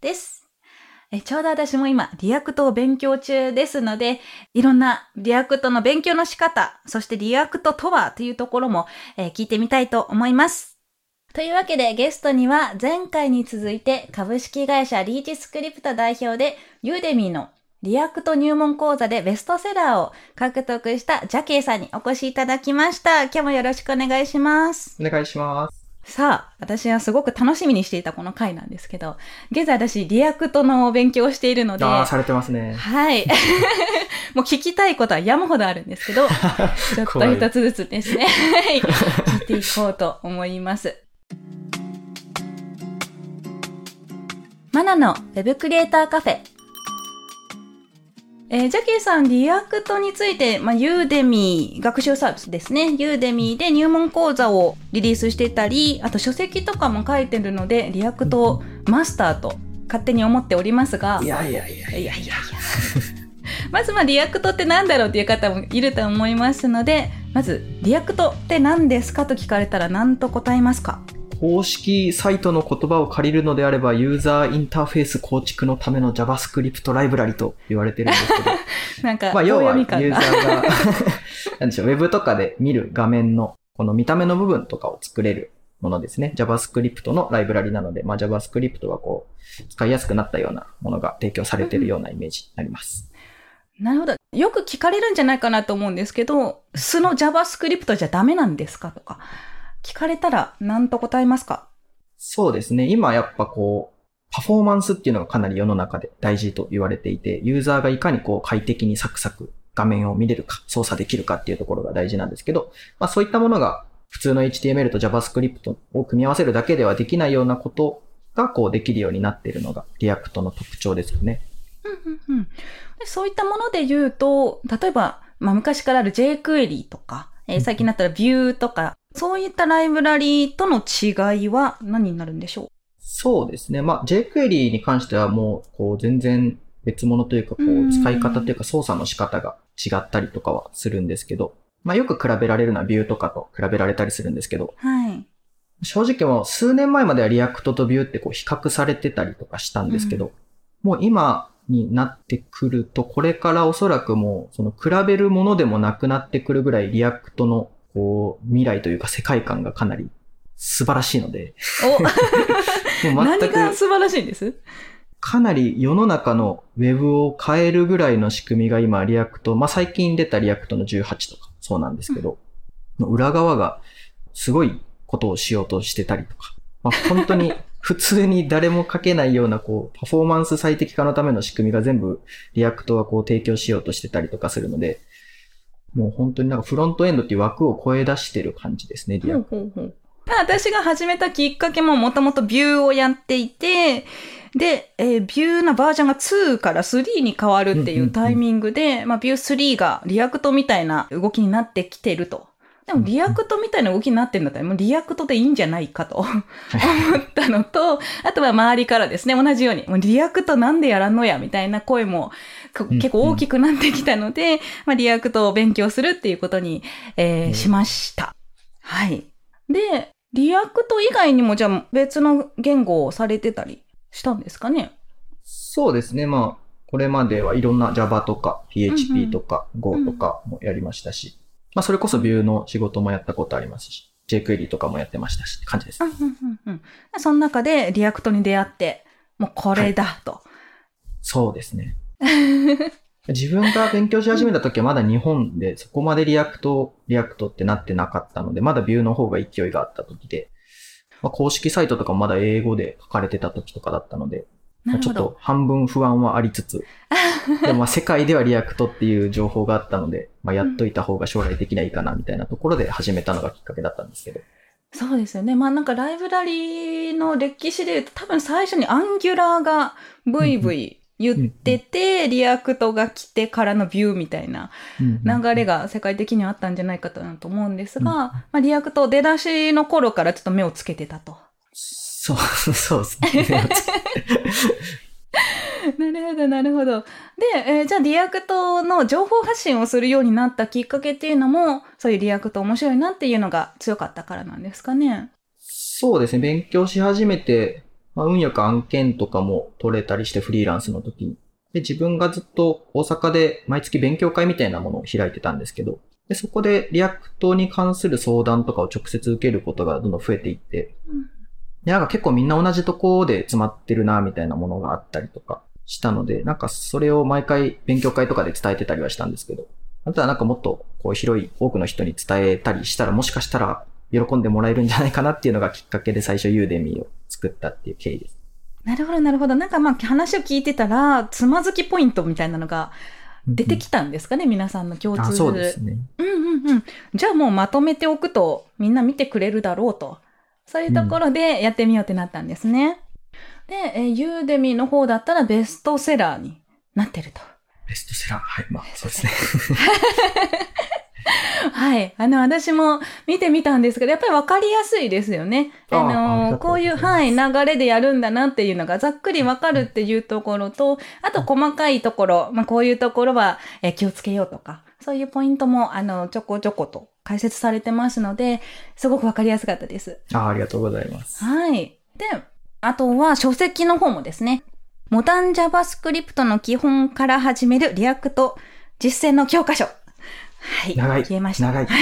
です。えちょうど私も今、 React を勉強中ですので、いろんな React の勉強の仕方、そして React とはというところも、え聞いてみたいと思います。というわけでゲストには前回に続いて株式会社リーチスクリプト代表で Udemy の React 入門講座でベストセラーを獲得したじゃけぇさんにお越しいただきました。今日もよろしくお願いします。お願いします。さあ、私はすごく楽しみにしていたこの回なんですけど、現在私 React の勉強をしているので、ああ、されてますね。はい。もう聞きたいことは山ほどあるんですけど、ちょっと一つずつですね、はい。聞いていこうと思います。マナのウェブクリエイターカフェ。えーじゃけぇさん、 React について、まあ、 Udemy、学習サービスですね。 Udemy で入門講座をリリースしてたり、あと書籍とかも書いてるので、 React マスターと勝手に思っておりますが、いやいやいやいやいや いや。まずまあ React って何だろうっていう方もいると思いますので、まず React って何ですかと聞かれたら何と答えますか？公式サイトの言葉を借りるのであれば、ユーザーインターフェース構築のための JavaScript ライブラリと言われてるんですけど、なんか、まあ要はユーザ。ーが、なんでしょう、ウェブとかで見る画面のこの見た目の部分とかを作れるものですね。JavaScript のライブラリなので、まあ JavaScript はこう、使いやすくなったようなものが提供されているようなイメージになります。なるほど。よく聞かれるんじゃないかなと思うんですけど、素の JavaScript じゃダメなんですかとか、聞かれたら何と答えますか？そうですね。今やっぱこう、パフォーマンスっていうのがかなり世の中で大事と言われていて、ユーザーがいかにこう快適にサクサク画面を見れるか、操作できるかっていうところが大事なんですけど、まあそういったものが普通の HTML と JavaScript を組み合わせるだけではできないようなことがこうできるようになっているのが React の特徴ですよね。うんうんうんでそういったもので言うと、例えば、まあ、昔からある jQuery とか、えー最近だったら Vue とか、そういったライブラリとの違いは何になるんでしょそうですね。まあ jQuery に関してはもうこう全然別物というかこう使い方というか操作の仕方が違ったりとかはするんですけど、まあよく比べられるのは Vue とかと比べられたりするんですけど、うはい。正直もう数年前までは React と Vue ってこう比較されてたりとかしたんですけど、もう今になってくると、これからおそらくもうその比べるものでもなくなってくるぐらい React のこう未来というか世界観がかなり素晴らしいので、お、もう何全くが素晴らしいんです？かなり世の中のウェブを変えるぐらいの仕組みが今、 React、まあ、最近出た React の18とかそうなんですけど、裏側がすごいことをしようとしてたりとか、まあ、本当に 普通に誰も書けないようなこう、パフォーマンス最適化のための仕組みが全部 React はこう提供しようとしてたりとかするので、もう本当になんかフロントエンドっていう枠を超え出してる感じですね、 Reactほうほうほうまあ私が始めたきっかけももともと Vue をやっていて、で、えー Vue のバージョンが2から3に変わるっていうタイミングで、まあ Vue 3が React みたいな動きになってきてると。でも React みたいな動きになってんだったら、もう React でいいんじゃないかと思ったのと、あとは周りからですね、同じように、もう React なんでやらんのや、みたいな声も結構大きくなってきたので、まあ React を勉強するっていうことに、えーうんしました。はい。で、 React 以外にもじゃあ別の言語をされてたりしたんですかね？そうですね。まあ、これまではいろんな Java とかうんう PHP んとか Go とかもやりましたし、まあ、それこそ Vue の仕事もやったことありますし、jQuery とかもやってましたしって感じですうん。うんうんうんその中で React に出会って、もうこれだと。そうですね。自分が勉強し始めた時はまだ日本でそこまで React、React ってなってなかったので、まだ Vue の方が勢いがあった時で、まあ、公式サイトとかもまだ英語で書かれてた時とかだったので、まあちょっ。と半分不安はありつつ、でもまあ世界では React っていう情報があったので、まあ、やっといた方が将来的にはいいかなみたいなところで始めたのがきっかけだったんですけど。そうですよね。まあなんかライブラリの歴史で言うと多分最初に Angular がブイブイ言ってて、 React が来てからの Vue みたいな流れが世界的にはあったんじゃないかと思うんですが、まあ React 出だしの頃からちょっと目をつけてたと。そう、そうですね。なるほど、なるほど。で、えー、じゃあ React の情報発信をするようになったきっかけっていうのも、そういう React 面白いなっていうのが強かったからなんですかね。そうですね。勉強し始めて、まあ、運よく案件とかも取れたりしてフリーランスの時に。で、自分がずっと大阪で毎月勉強会みたいなものを開いてたんですけど、で、そこで React に関する相談とかを直接受けることがどんどん増えていって、うん、で、なんか結構みんな同じとこで詰まってるな、みたいなものがあったりとかしたので、なんかそれを毎回勉強会とかで伝えてたりはしたんですけど、あとはなんかもっとこう広い多くの人に伝えたりしたらもしかしたら喜んでもらえるんじゃないかなっていうのがきっかけで最初ユーデミーを作ったっていう経緯です。なるほど、なるほど。なんかまあ話を聞いてたら、つまずきポイントみたいなのが出てきたんですかね、うん、皆さんの共通そうですね。うんうんうん。じゃあもうまとめておくとみんな見てくれるだろうと。そういうところでやってみようってなったんですね。うん、で、えユーデミの方だったらベストセラーになってると。ベストセラーはい、まあ、そうですね。はい。あの、私も見てみたんですけど、やっぱりわかりやすいですよね。あの、こういう、はい、流れでやるんだなっていうのがざっくりわかるっていうところと、あと細かいところ、まあ、こういうところは、え気をつけようとか、そういうポイントも、あの、ちょこちょこと解説されてますので、すごくわかりやすかったです。あありがとうございます。はい。で、あとは書籍の方もですね、モダン JavaScript の基本から始める React 実践の教科書。はい。長い。消えました。長い。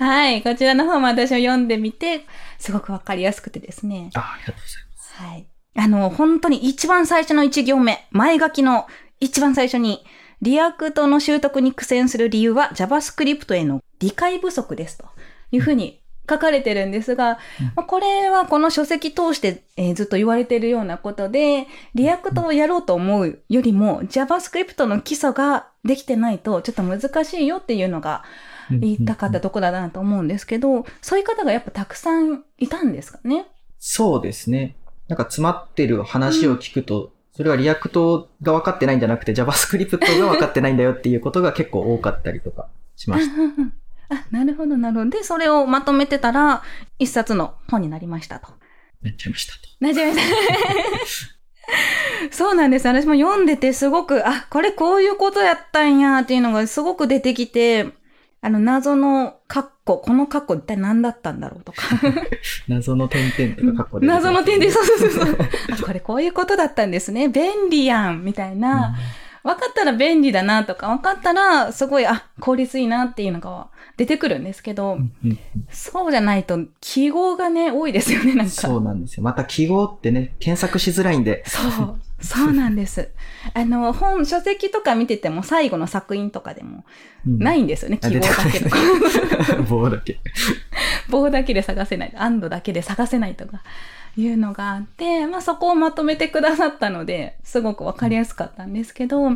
はい。こちらの方も私も読んでみて、すごくわかりやすくてですね。あありがとうございます。はい。あの、本当に一番最初の一行目、前書きの一番最初に、React の習得に苦戦する理由は JavaScript への理解不足ですと。いうふうに書かれてるんですが、まあ、これはこの書籍通して、えー、ずっと言われているようなことで、 React をやろうと思うよりも JavaScript の基礎ができてないとちょっと難しいよっていうのが言いたかったとこだなと思うんですけど、そういう方がやっぱたくさんいたんですかね？そうですね。なんか詰まってる話を聞くと、それは React が分かってないんじゃなくて JavaScript が分かってないんだよっていうことが結構多かったりとかしました。あ、なるほど、なるほど。で、それをまとめてたら、一冊の本になりましたと。なっちゃいましたと。なっちゃいました。そうなんです。私も読んでてすごく、あ、これこういうことやったんやっていうのがすごく出てきて、あの、謎のカッコ、このカッコ一体何だったんだろうとか。謎の点々とかカッコで、謎の点々、そうそうそう。あ、これこういうことだったんですね。便利やん、みたいな。分かったら便利だなとか、分かったらすごい、あ、効率いいなっていうのが出てくるんですけど、そうじゃないと記号がね、多いですよね、なんか。そうなんですよ。また記号ってね、検索しづらいんで。そう。そうなんです。あの、本、書籍とか見てても最後の作品とかでもないんですよね、うん、記号だけとか。棒だけ。棒だけで探せない。アンドだけで探せないとかいうのがあって、まあそこをまとめてくださったので、すごくわかりやすかったんですけど、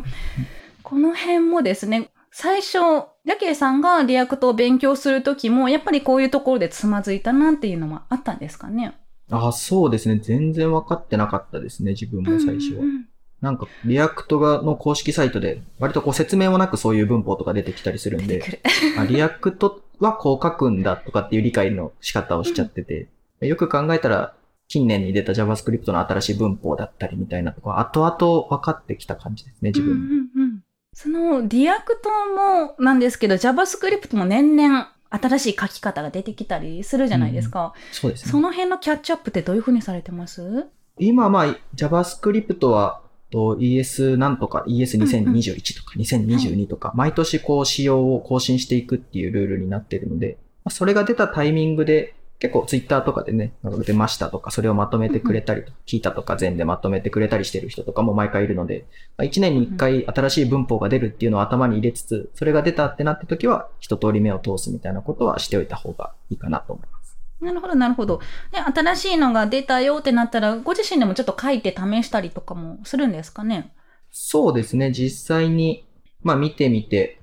この辺もですね、最初、じゃけぇさんが React を勉強するときも、やっぱりこういうところでつまずいたなっていうのはあったんですかね？あそうですね。全然分かってなかったですね、自分も最初は。うんうん、なんか、 React がの公式サイトで、割とこう説明もなくそういう文法とか出てきたりするんで、あ React はこう書くんだとかっていう理解の仕方をしちゃってて、うん、よく考えたら、近年に出た JavaScript の新しい文法だったりみたいなとこ後々分かってきた感じですね、自分。うんうんうんその React もなんですけど、JavaScript も年々新しい書き方が出てきたりするじゃないですか。うん、そうですね。その辺のキャッチアップってどういうふうにされてます？今、まあ、JavaScript は、と ES なんとか ES2021 とか2022とか、毎年こう仕様を更新していくっていうルールになっているので、それが出たタイミングで結構ツイッターとかでね、出ましたとか、それをまとめてくれたり、 Qiita とか Zenn でまとめてくれたりしてる人とかも毎回いるので、1年に1回新しい文法が出るっていうのを頭に入れつつ、それが出たってなった時は、一通り目を通すみたいなことはしておいた方がいいかなと思います。なるほど、なるほど。で、新しいのが出たよってなったら、ご自身でもちょっと書いて試したりとかもするんですかね？そうですね。実際に、まあ見てみて、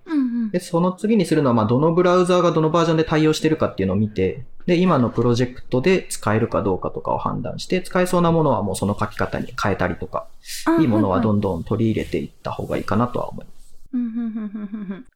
で、その次にするのは、まあ、どのブラウザーがどのバージョンで対応してるかっていうのを見て、で、今のプロジェクトで使えるかどうかとかを判断して、使えそうなものはもうその書き方に変えたりとか、あいいものはどんどん取り入れていった方がいいかなとは思います。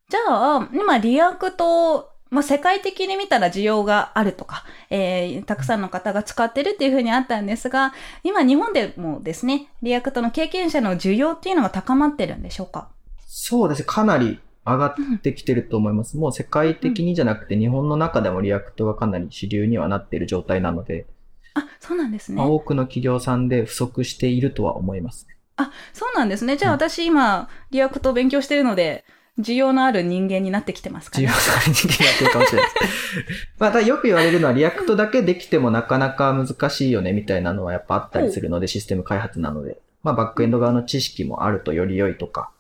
じゃあ、今、 React、まあ、世界的に見たら需要があるとか、えー、たくさんの方が使ってるっていうふうにあったんですが、今日本でもですね、 Reactの経験者の需要っていうのが高まってるんでしょうか？そうですね。かなり上がってきてると思います。もう世界的にじゃなくて日本の中でも Reactがかなり主流にはなっている状態なので、あ、そうなんですねまあ。多くの企業さんで不足しているとは思います。あ、そうなんですね。じゃあうん私今、 Reactを勉強してるので、需要のある人間になってきてますかね自分。の人間なってるかもしれないです。まあ、ただよく言われるのは、 Reactだけできてもなかなか難しいよね、みたいなのはやっぱあったりするので、システム開発なので。まあ、バックエンド側の知識もあるとより良いとか、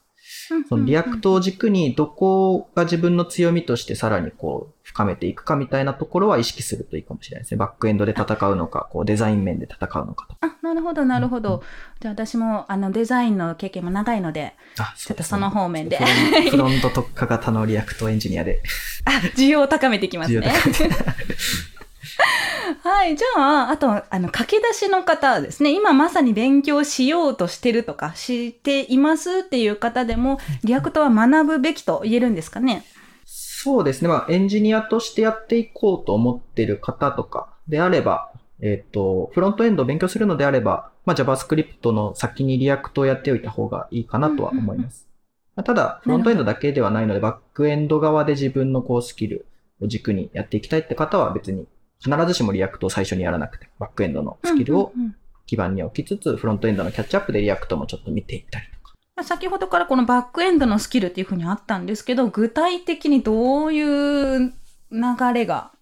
その Reactを軸にどこが自分の強みとしてさらにこう深めていくかみたいなところは意識するといいかもしれないですね。バックエンドで戦うのか、こうデザイン面で戦うのかと。あ、なるほど、なるほうんど。じゃあ私も、あの、デザインの経験も長いので、あ、ちょっとその方面でフロント特化型の Reactエンジニアで。あ、需要を高めていきますね。はい。じゃあ、あと、あの、駆け出しの方ですね。今まさに勉強しようとしてるとか、していますっていう方でも、 Reactは学ぶべきと言えるんですかね。そうですね。まあ、エンジニアとしてやっていこうと思ってる方とかであれば、えっ、と、フロントエンドを勉強するのであれば、まあ、JavaScript の先に Reactをやっておいた方がいいかなとは思います。まただ、フロントエンドだけではないので、バックエンド側で自分のこうスキルを軸にやっていきたいって方は別に、必ずしも Reactを最初にやらなくて、バックエンドのスキルを基盤に置きつつ、フロントエンドのキャッチアップで Reactもちょっと見ていったりとか。まあ先ほどからこのバックエンドのスキルっていうふうにあったんですけど、具体的にどういう流れが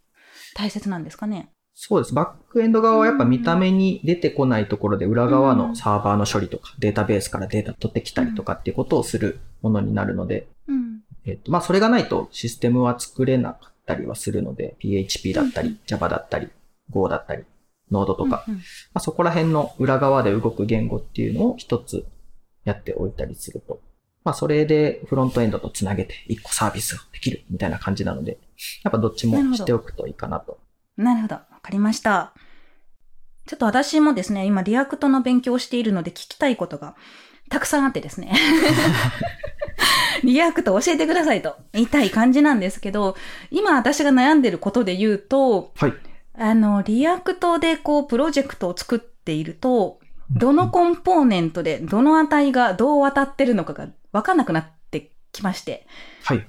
大切なんですかね？そうです。バックエンド側はやっぱ見た目に出てこないところで裏側のサーバーの処理とかデータベースからデータ取ってきたりとかっていうことをするものになるので、うん。えっと、まあそれがないとシステムは作れなかったりはするので、PHP だったうんり、Java だったり、Go だったり、Node とか、まあそこら辺の裏側で動く言語っていうのを一つやっておいたりすると、まあそれでフロントエンドとつなげて一個サービスができるみたいな感じなので、やっぱどっちもしておくといいかなとなるほど。わかりました。ちょっと私もですね、今 Reactの勉強をしているので聞きたいことがたくさんあってですね。React教えてくださいと言いたい感じなんですけど、今私が悩んでることで言うと、はい。あの、 Reactでこうプロジェクトを作っていると、どのコンポーネントでどの値がどう渡ってるのかがわかんなくなってきまして。はい。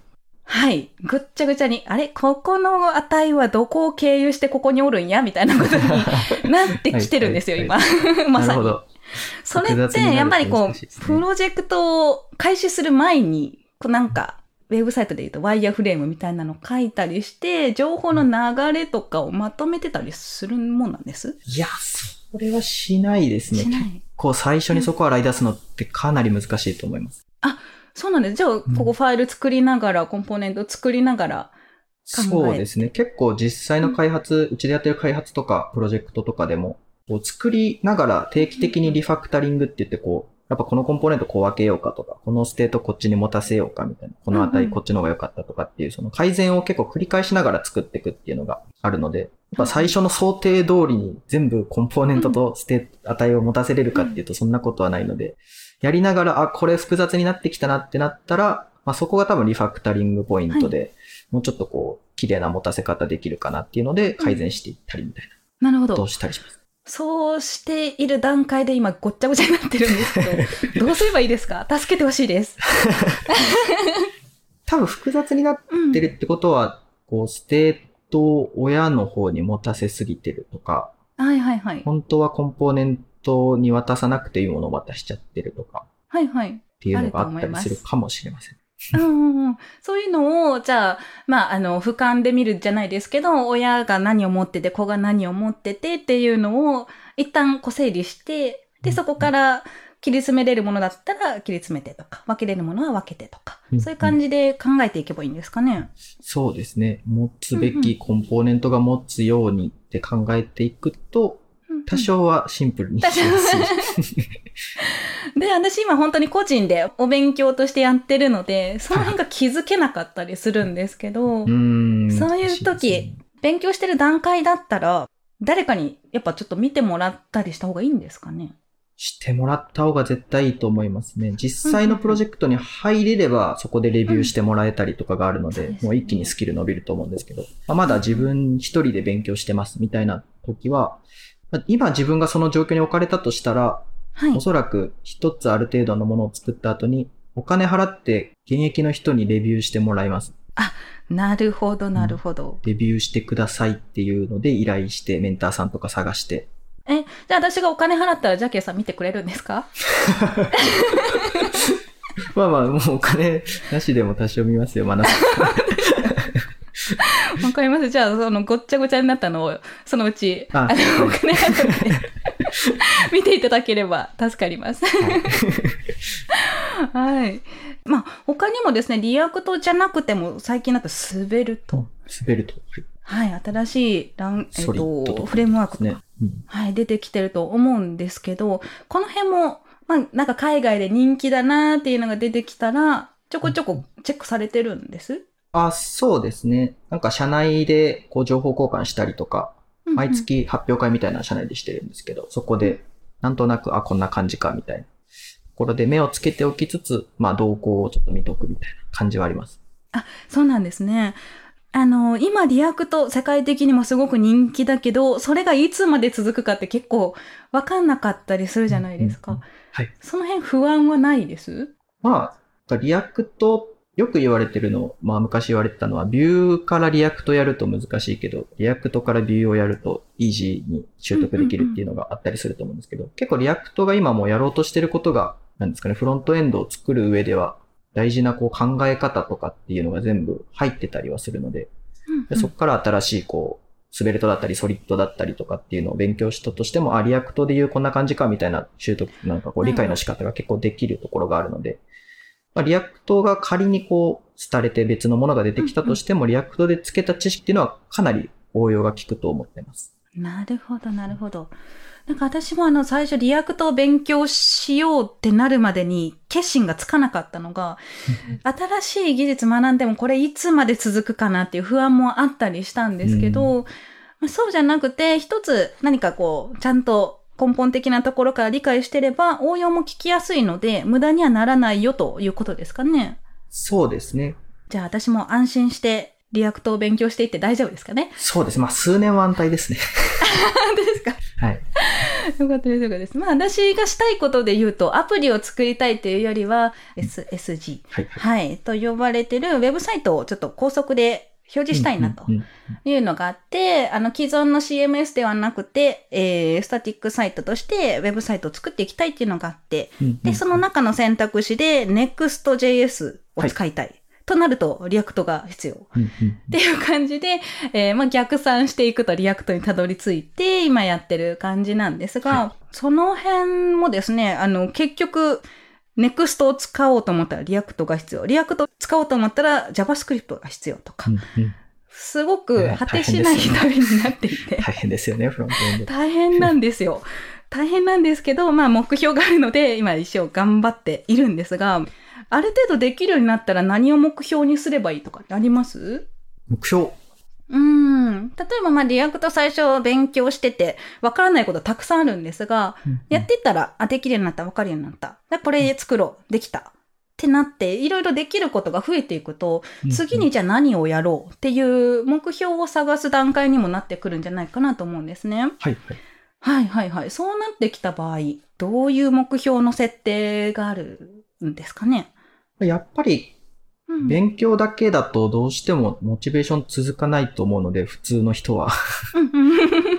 はい。ぐっちゃぐちゃに、あれ？ここの値はどこを経由してここにおるんや？みたいなことになってきてるんですよ、はい今。まさに。なるほど。それって、やっぱりこう、ねプロジェクトを開始する前に、こうなんか、ウェブサイトで言うとワイヤーフレームみたいなの書いたりして、情報の流れとかをまとめてたりするもんなんです？いや、それはしないですね。しない。結構最初にそこを洗い出すのってかなり難しいと思います。そうなんです。じゃあ、ここファイル作りながら、コンポーネント作りながら、考えそうですね。結構実際の開発、うちでやってる開発とか、プロジェクトとかでも、こう作りながら定期的にリファクタリングって言って、こう、やっぱこのコンポーネントこう分けようかとか、このステートこっちに持たせようかみたいな、この値こっちの方が良かったとかっていう、その改善を結構繰り返しながら作っていくっていうのがあるので、やっぱ最初の想定通りに全部コンポーネントとステート、値を持たせれるかっていうとそんなことはないので、やりながら、あ、これ複雑になってきたなってなったら、まあそこが多分リファクタリングポイントで、もうちょっとこう、綺麗な持たせ方できるかなっていうので改善していったりみたいなことを。なるほど。したりします？そうしている段階で今ごっちゃごちゃになってるんですけど、どうすればいいですか？助けてほしいです。多分複雑になっうんてるってことは、こう、ステートを親の方に持たせすぎてるとか、はいはいはい。本当はコンポーネントに渡さなくていいものを渡しちゃってるとかはいはい。っていうのがあったりするかもしれません。うんうんうんそういうのを、じゃあ、まあ、あの、俯瞰で見るじゃないですけど、親が何を持ってて、子が何を持っててっていうのを、一旦こう整理して、で、そこから切り詰めれるものだったら切り詰めてとか、分けれるものは分けてとか、うんそういう感じで考えていけばいいんですかね。そうですね。持つべきコンポーネントが持つようにって考えていくと、うん多少はシンプルにしやすい。で、私今本当に個人でお勉強としてやってるので、その辺が気づけなかったりするんですけど、うん。そういう時ね、勉強してる段階だったら、誰かにやっぱちょっと見てもらったりした方がいいんですかね？してもらった方が絶対いいと思いますね。実際のプロジェクトに入れれば、そこでレビューしてもらえたりとかがあるので、もう一気にスキル伸びると思うんですけど、まあまだ自分一人で勉強してますみたいな時は、まあ今自分がその状況に置かれたとしたら、はいお。そらく一つある程度のものを作った後に、お金払って現役の人にレビューしてもらいます。なるほど、なるほど。レビューしてくださいっていうので依頼して、メンターさんとか探して。え、じゃあ私がお金払ったらジャケさん見てくれるんですか？まあまあ、もうお金なしでも多少見ますよ、マナさん。わかります。じゃあ、そのごっちゃごちゃになったのを、そのうち、ああの、お金払って 見ていただければ助かります。はい。まあ、他にもですね、 Reactじゃなくても、最近だと Svelte。Svelte。はい、新しいラン、えっ Solidとフレームワークとかね。うんはい、出てきてると思うんですけど、この辺も、まあ、なんか海外で人気だなーっていうのが出てきたら、ちょこちょこチェックされてるんです？あ、そうですね。なんか社内でこう情報交換したりとか、毎月発表会みたいなの社内でしてるんですけど、そこでなんとなく、あ、こんな感じかみたいなところで目をつけておきつつ、まあ動向をちょっと見とくみたいな感じはあります。そうなんですね。あの、今、 React世界的にもすごく人気だけど、それがいつまで続くかって結構わかんなかったりするじゃないですか。うんうんはい。その辺不安はないです？まあ、 React、よく言われてるの、まあ昔言われてたのは、 Vueから Reactやると難しいけど、 Reactから Vueをやるとイージーに習得できるっていうのがあったりすると思うんですけど、結構 Reactが今もうやろうとしてることが、なんですかね、フロントエンドを作る上では、大事なこう考え方とかっていうのが全部入ってたりはするので、でそこから新しいこう、 Svelteだったり Solidだったりとかっていうのを勉強したとしても、あ、 Reactで言うこんな感じかみたいな習得、なんかこう理解の仕方が結構できるところがあるので、まあ、 Reactが仮にこう、廃れて別のものが出てきたとしても、 Reactでつけた知識っていうのはかなり応用が効くと思ってます。なるほど、なるほど。なんか私もあの最初 Reactを勉強しようってなるまでに決心がつかなかったのが、新しい技術学んでもこれいつまで続くかなっていう不安もあったりしたんですけど、まあそうじゃなくて一つ何かこうちゃんと根本的なところから理解してれば応用も利きやすいので無駄にはならないよということですかね。そうですね。じゃあ私も安心して React を勉強していって大丈夫ですかねそうです。まあ、数年は安泰ですね。ですかはい。よかったです、よかったです。まあ私がしたいことで言うと、アプリを作りたいというよりは、SSG、はい。はい、と呼ばれてるウェブサイトをちょっと高速で表示したいなというのがあって、あの既存の CMS ではなくて、えー、スタティックサイトとしてウェブサイトを作っていきたいっていうのがあって、うんで、その中の選択肢で Next.js を使いたい。となると、 React が必要。っていう感じで、えーまあ、逆算していくと React にたどり着いて、今やってる感じなんですが、はその辺もですね、あの、結局、NEXT を使おうと思ったら React が必要。 React を使おうと思ったら JavaScript が必要とか、すごくね果てしない旅になっていて、大変ですよね、フロントエンド。大変なんですよ。大変なんですけど、まあ目標があるので、今一生頑張っているんですが、ある程度できるようになったら何を目標にすればいいとかあります？目標。うん。例えば、まあ、 React 最初勉強してて、わからないことたくさんあるんですが、やっていったら、あ、できるようになった、わかるようになった。でこれ作ろう、できた。ってなって、いろいろできることが増えていくと、次にじゃあ何をやろうっていう目標を探す段階にもなってくるんじゃないかなと思うんですね。はいはい。はいはいはい。そうなってきた場合、どういう目標の設定があるんですかね？やっぱりうん勉強だけだとどうしてもモチベーション続かないと思うので、普通の人は。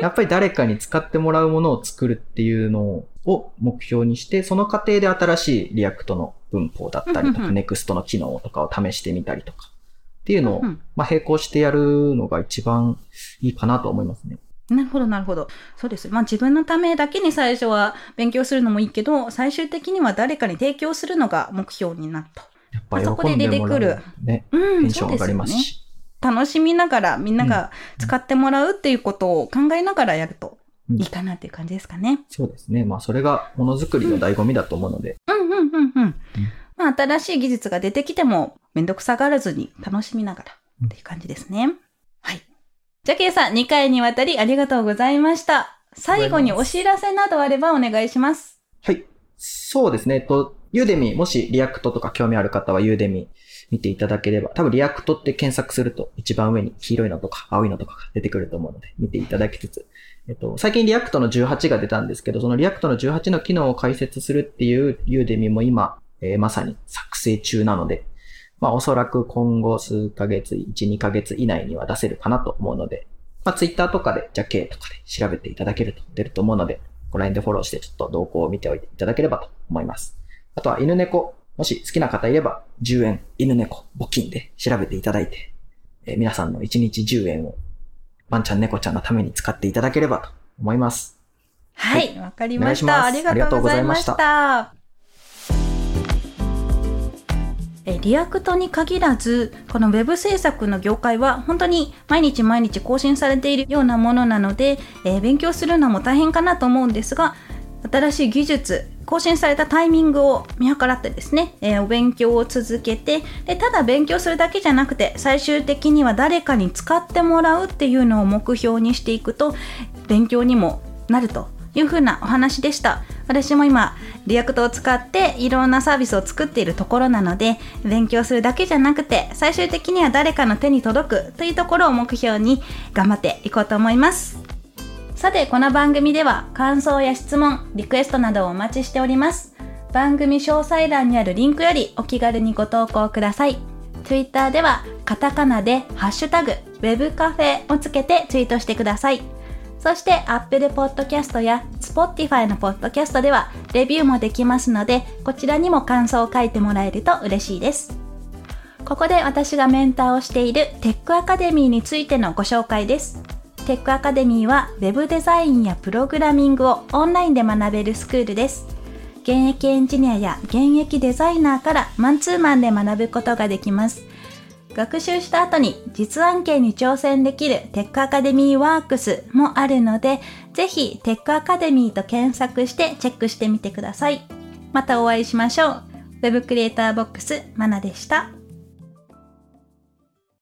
やっぱり誰かに使ってもらうものを作るっていうのを目標にして、その過程で新しい React の文法だったりとか、 Next の機能とかを試してみたりとか、っていうのを、うんまあ、並行してやるのが一番いいかなと思いますね。なるほど、なるほど。そうです。まあ自分のためだけに最初は勉強するのもいいけど、最終的には誰かに提供するのが目標になると。やっぱそこで喜んでもらう出てね、うん、テンション上がります。し。楽しみながらみんなが使ってもらうっていうことを考えながらやるとうんいいかなっていう感じですかね。そうですね。まあ、それがものづくりの醍醐味だと思うので、うんうんうんうん。まあ、新しい技術が出てきても、めんどくさがらずに楽しみながらっていう感じですね。はい。じゃあ、ケイさん、2回にわたりありがとうございました。最後にお知らせなどあればお願いします。はい。そうですね。えっと、 Udemy、もし React とか興味ある方は Udemy 見ていただければ、多分 React って検索すると一番上に黄色いのとか青いのとかが出てくると思うので、見ていただきつつ、えっと、最近 React の18が出たんですけど、その React の18の機能を解説するっていう Udemy も今、えーまさに作成中なので、まあおそらく今後数ヶ月、1、2ヶ月以内には出せるかなと思うので、まあツイッターとかで、じゃあ K とかで調べていただけると出ると思うので、この辺でフォローしてちょっと動向を見ておいていただければと思います。あとは犬猫、もし好きな方いれば10円犬猫募金で調べていただいて、えー皆さんの1日10円をワンちゃん猫ちゃんのために使っていただければと思います。はい、わ、かりまし。お願いしますありがとうございまし。ありがえ React に限らず、このウェブ制作の業界は本当に毎日毎日更新されているようなものなので、えー勉強するのも大変かなと思うんですが、新しい技術、更新されたタイミングを見計らってですね、えーお勉強を続けてで、ただ勉強するだけじゃなくて、最終的には誰かに使ってもらうっていうのを目標にしていくと、勉強にもなるというふうなお話でした。私も今、 React を使っていろんなサービスを作っているところなので、勉強するだけじゃなくて、最終的には誰かの手に届くというところを目標に頑張っていこうと思います。さて、この番組では感想や質問、リクエストなどをお待ちしております。番組詳細欄にあるリンクよりお気軽にご投稿ください。Twitter ではカタカナでハッシュタグ Web カフェをつけてツイートしてください。そして Apple Podcast や Spotify の Podcast ではレビューもできますので、こちらにも感想を書いてもらえると嬉しいです。ここで私がメンターをしているテックアカデミーについてのご紹介です。テックアカデミーは Web デザインやプログラミングをオンラインで学べるスクールです。現役エンジニアや現役デザイナーからマンツーマンで学ぶことができます。学習した後に実案件に挑戦できるテックアカデミーワークスもあるので、ぜひテックアカデミーと検索してチェックしてみてください。またお会いしましょう。Web クリエイターボックスマナでした。